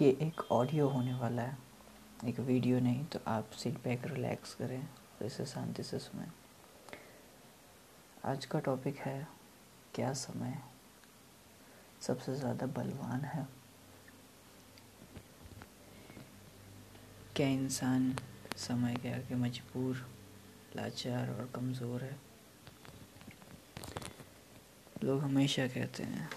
ये एक ऑडियो होने वाला है, एक वीडियो नहीं तो आप सीट बैक रिलैक्स करें और इसे शांति से सुनें। आज का टॉपिक है, क्या समय? सबसे ज़्यादा बलवान है। क्या इंसान समय के आगे मजबूर, लाचार और कमज़ोर है? लोग हमेशा कहते हैं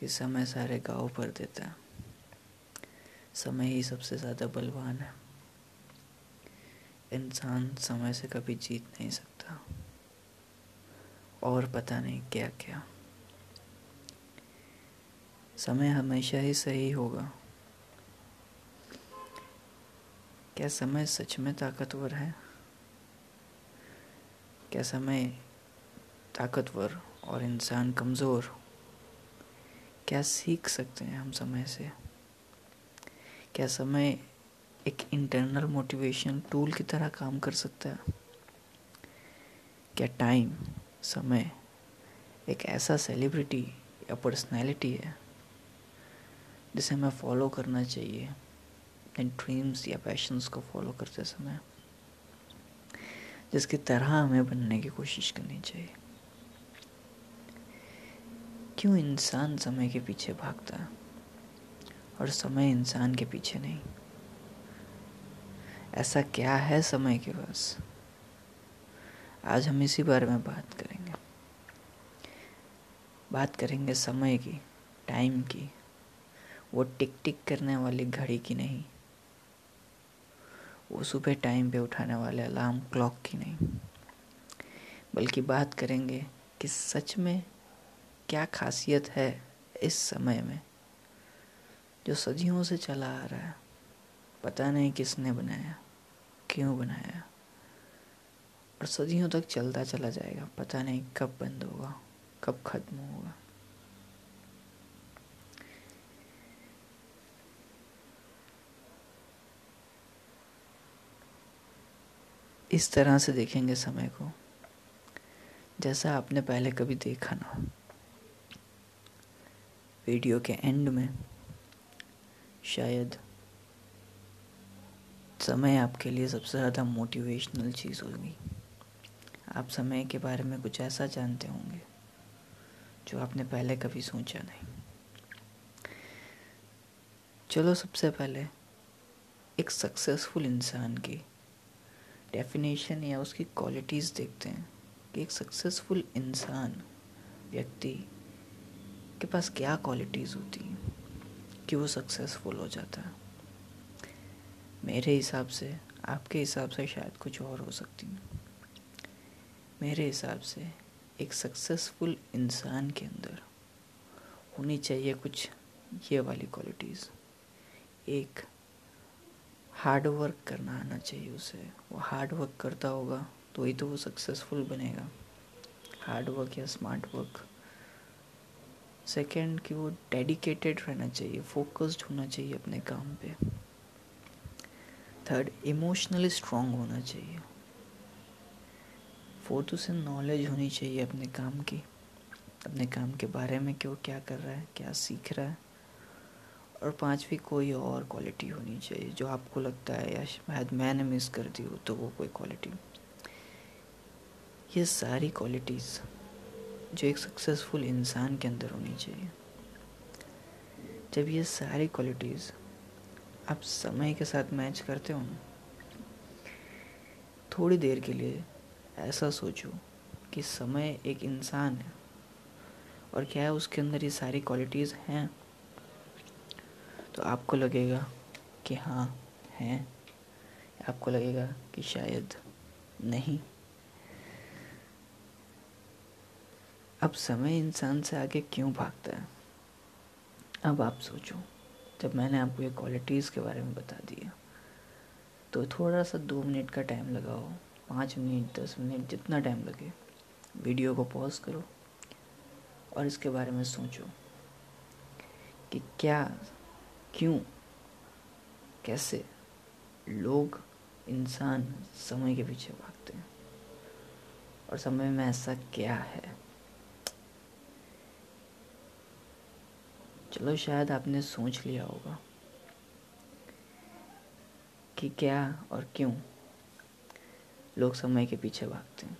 कि समय सारे गाँव पर देता है। समय ही सबसे ज़्यादा बलवान है। इंसान समय से कभी जीत नहीं सकता। और पता नहीं क्या क्या। समय हमेशा ही सही होगा। क्या समय सच में ताकतवर है? क्या समय ताकतवर और इंसान कमज़ोर? क्या सीख सकते हैं हम समय से? क्या समय एक इंटरनल मोटिवेशन टूल की तरह काम कर सकता है? क्या टाइम समय एक ऐसा सेलिब्रिटी या पर्सनैलिटी है जिसे हमें फॉलो करना चाहिए? अपने ड्रीम्स या पैशंस को फॉलो करते समय जिसकी तरह हमें बनने की कोशिश करनी चाहिए। क्यों इंसान समय के पीछे भागता और समय इंसान के पीछे नहीं? ऐसा क्या है समय के पास? आज हम इसी बारे में बात करेंगे। बात करेंगे समय की टाइम की। वो टिक टिक करने वाली घड़ी की नहीं। वो सुबह टाइम पे उठाने वाले अलार्म क्लॉक की नहीं। बल्कि बात करेंगे कि सच में क्या खासियत है इस समय में? जो सदियों से चला आ रहा है। पता नहीं किसने बनाया, क्यों बनाया। और सदियों तक चलता चला जाएगा। पता नहीं कब बंद होगा, कब खत्म होगा। इस तरह से देखेंगे समय को। जैसा आपने पहले कभी देखा ना वीडियो के एंड में, शायद समय आपके लिए सबसे ज़्यादा मोटिवेशनल चीज़ होगी। आप समय के बारे में कुछ ऐसा जानते होंगे, जो आपने पहले कभी सोचा नहीं। चलो सबसे पहले, एक सक्सेसफुल इंसान की डेफिनेशन या उसकी क्वालिटीज़ देखते हैं कि एक सक्सेसफुल इंसान, व्यक्ति के पास क्या क्वालिटीज़ होती हैं? कि वो सक्सेसफुल हो जाता है? मेरे हिसाब से, आपके हिसाब से शायद कुछ और हो सकती है। मेरे हिसाब से एक सक्सेसफुल इंसान के अंदर होनी चाहिए कुछ ये वाली क्वालिटीज़ एक हार्ड वर्क करना आना चाहिए उसे। वो हार्ड वर्क करता होगा तो ही तो वो सक्सेसफुल बनेगा। हार्ड वर्क या स्मार्ट वर्क सेकंड कि वो डेडिकेटेड रहना चाहिए फोकस्ड होना चाहिए अपने काम पे। थर्ड इमोशनली स्ट्रांग होना चाहिए। फोर्थ उसे नॉलेज होनी चाहिए अपने काम की। अपने काम के बारे में कि वो क्या कर रहा है, क्या सीख रहा है। और पांचवी कोई और क्वालिटी होनी चाहिए, जो आपको लगता है या शायद मैंने मिस कर दी हो तो वो कोई क्वालिटी ये सारी क्वालिटीज़ जो एक सक्सेसफुल इंसान के अंदर होनी चाहिए। जब ये सारी क्वालिटीज़ आप समय के साथ मैच करते हो ना, थोड़ी देर के लिए ऐसा सोचो कि समय एक इंसान है और क्या है उसके अंदर ये सारी क्वालिटीज़ हैं? तो आपको लगेगा कि हाँ हैं। आपको लगेगा कि शायद नहीं। अब समय इंसान से आगे क्यों भागता है? अब आप सोचो, जब मैंने आपको ये क्वालिटीज़ के बारे में बता दिया तो थोड़ा सा दो मिनट का टाइम लगाओ, पाँच मिनट, दस मिनट, जितना टाइम लगे वीडियो को पॉज करो और इसके बारे में सोचो कि क्या, क्यों, कैसे लोग, इंसान समय के पीछे भागते हैं। और समय में ऐसा क्या है? चलो शायद आपने सोच लिया होगा कि क्या और क्यों लोग समय के पीछे भागते हैं।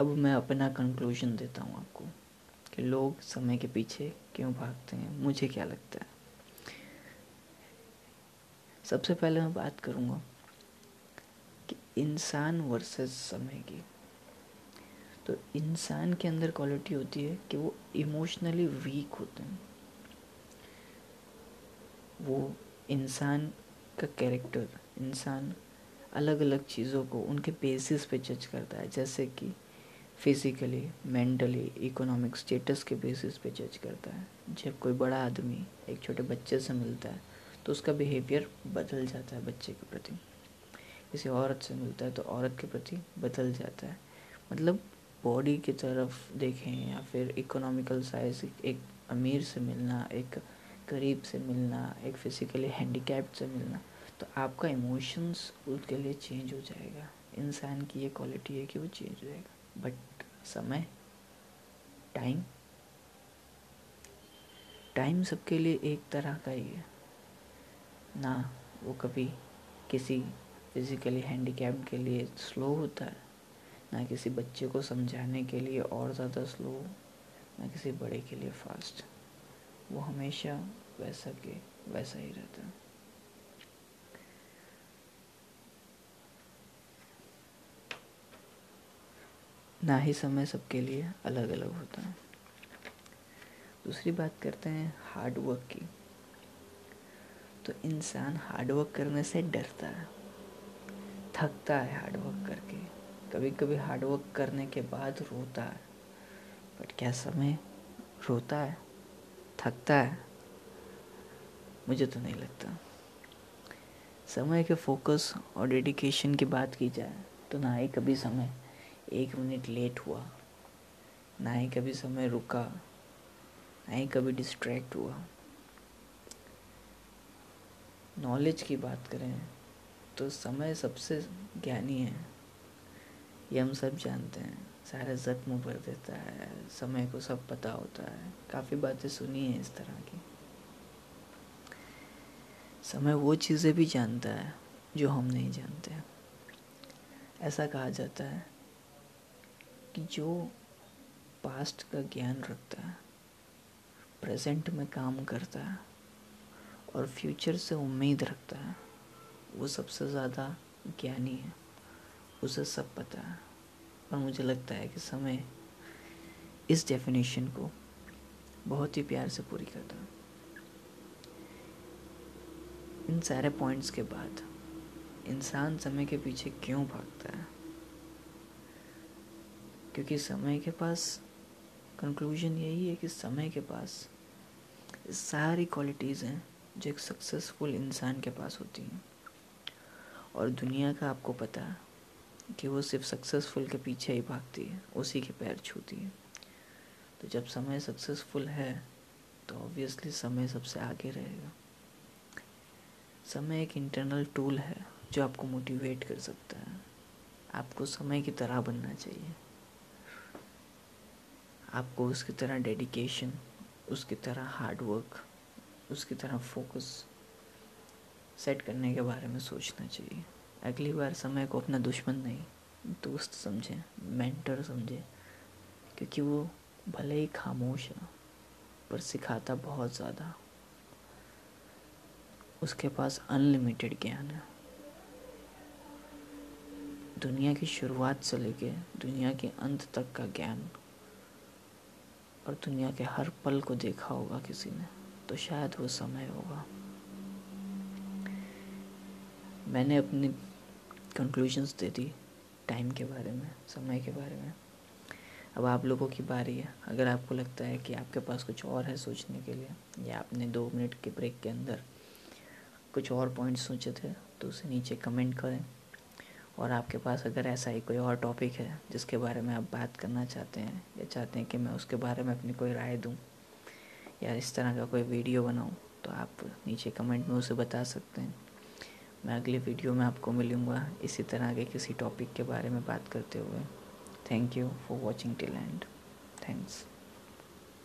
अब मैं अपना कंक्लूजन देता हूँ आपको कि लोग समय के पीछे क्यों भागते हैं, मुझे क्या लगता है। सबसे पहले मैं बात करूँगा कि इंसान वर्सेस समय की तो इंसान के अंदर क्वालिटी होती है कि वो इमोशनली वीक होते हैं। वो इंसान का कैरेक्टर इंसान अलग अलग चीज़ों को उनके बेसिस पे जज करता है, जैसे कि फिज़िकली मेंटली इकोनॉमिक स्टेटस के बेसिस पे जज करता है। जब कोई बड़ा आदमी एक छोटे बच्चे से मिलता है तो उसका बिहेवियर बदल जाता है बच्चे के प्रति। किसी औरत से मिलता है तो औरत के प्रति बदल जाता है। मतलब बॉडी की तरफ़ देखें या फिर इकोनॉमिकल साइज़ एक अमीर से मिलना, एक गरीब से मिलना, एक फिज़िकली हैंडीकैप्ड से मिलना तो आपका इमोशंस उसके लिए चेंज हो जाएगा। इंसान की ये क्वालिटी है कि वो चेंज हो जाएगा बट समय टाइम टाइम सबके लिए एक तरह का ही है। ना, वो कभी किसी फिज़िकली हैंडीकैप्ड के लिए स्लो होता है ना किसी बच्चे को समझाने के लिए और ज़्यादा स्लो ना किसी बड़े के लिए फास्ट वो हमेशा वैसा के, वैसा ही रहता। है ना ही समय सबके लिए अलग अलग होता। है दूसरी बात करते हैं हार्ड वर्क की। तो इंसान हार्ड वर्क करने से डरता है। थकता है हार्ड वर्क करके। कभी कभी हार्डवर्क करने के बाद रोता है। बट क्या समय रोता है? थकता है? मुझे तो नहीं लगता। समय के फोकस और डेडिकेशन की बात की जाए तो ना ही कभी समय एक मिनट लेट हुआ, ना ही कभी समय रुका, ना ही कभी डिस्ट्रैक्ट हुआ। नॉलेज की बात करें तो समय सबसे ज्ञानी है। ये हम सब जानते हैं। सारे जख्म भर देता है, समय को सब पता होता है। काफ़ी बातें सुनी है इस तरह की। समय वो चीज़ें भी जानता है, जो हम नहीं जानते ऐसा कहा जाता है कि जो पास्ट का ज्ञान रखता है प्रेजेंट में काम करता है, और फ्यूचर से उम्मीद रखता है, वो सबसे ज़्यादा ज्ञानी है। उसे सब पता है। और मुझे लगता है कि समय इस डेफिनेशन को बहुत ही प्यार से पूरी करता इन सारे पॉइंट्स के बाद इंसान समय के पीछे क्यों भागता है? क्योंकि समय के पास कंक्लूजन यही है कि समय के पास सारी क्वालिटीज़ हैं जो एक सक्सेसफुल इंसान के पास होती हैं। और दुनिया का आपको पता है कि वो सिर्फ़ सक्सेसफुल के पीछे ही भागती है, उसी के पैर छूती है। तो जब समय सक्सेसफुल है तो ऑब्वियसली समय सबसे आगे रहेगा। समय एक इंटरनल टूल है, जो आपको मोटिवेट कर सकता है। आपको समय की तरह बनना चाहिए। आपको उसकी तरह डेडिकेशन उसकी तरह हार्ड वर्क उसकी तरह फोकस सेट करने के बारे में सोचना चाहिए। अगली बार समय को अपना दुश्मन नहीं, दोस्त समझें मेंटर समझें, क्योंकि वो भले ही खामोश है, पर सिखाता बहुत ज़्यादा। उसके पास अनलिमिटेड ज्ञान है। दुनिया की शुरुआत से लेके दुनिया के अंत तक का ज्ञान और दुनिया के हर पल को देखा होगा किसी ने तो शायद वो समय होगा। मैंने अपनी कंक्लूजन्स दे दी टाइम के बारे में, समय के बारे में। अब आप लोगों की बारी है। अगर आपको लगता है कि आपके पास कुछ और है सोचने के लिए, या आपने दो मिनट के ब्रेक के अंदर कुछ और पॉइंट्स सोचे थे तो उसे नीचे कमेंट करें। और आपके पास अगर ऐसा ही कोई और टॉपिक है, जिसके बारे में आप बात करना चाहते हैं, या चाहते हैं कि मैं उसके बारे में अपनी कोई राय दूँ, या इस तरह का कोई वीडियो बनाऊँ तो आप नीचे कमेंट में उसे बता सकते हैं। मैं अगले वीडियो में आपको मिलूँगा। इसी तरह के किसी टॉपिक के बारे में बात करते हुए। Thank you for watching till end thanks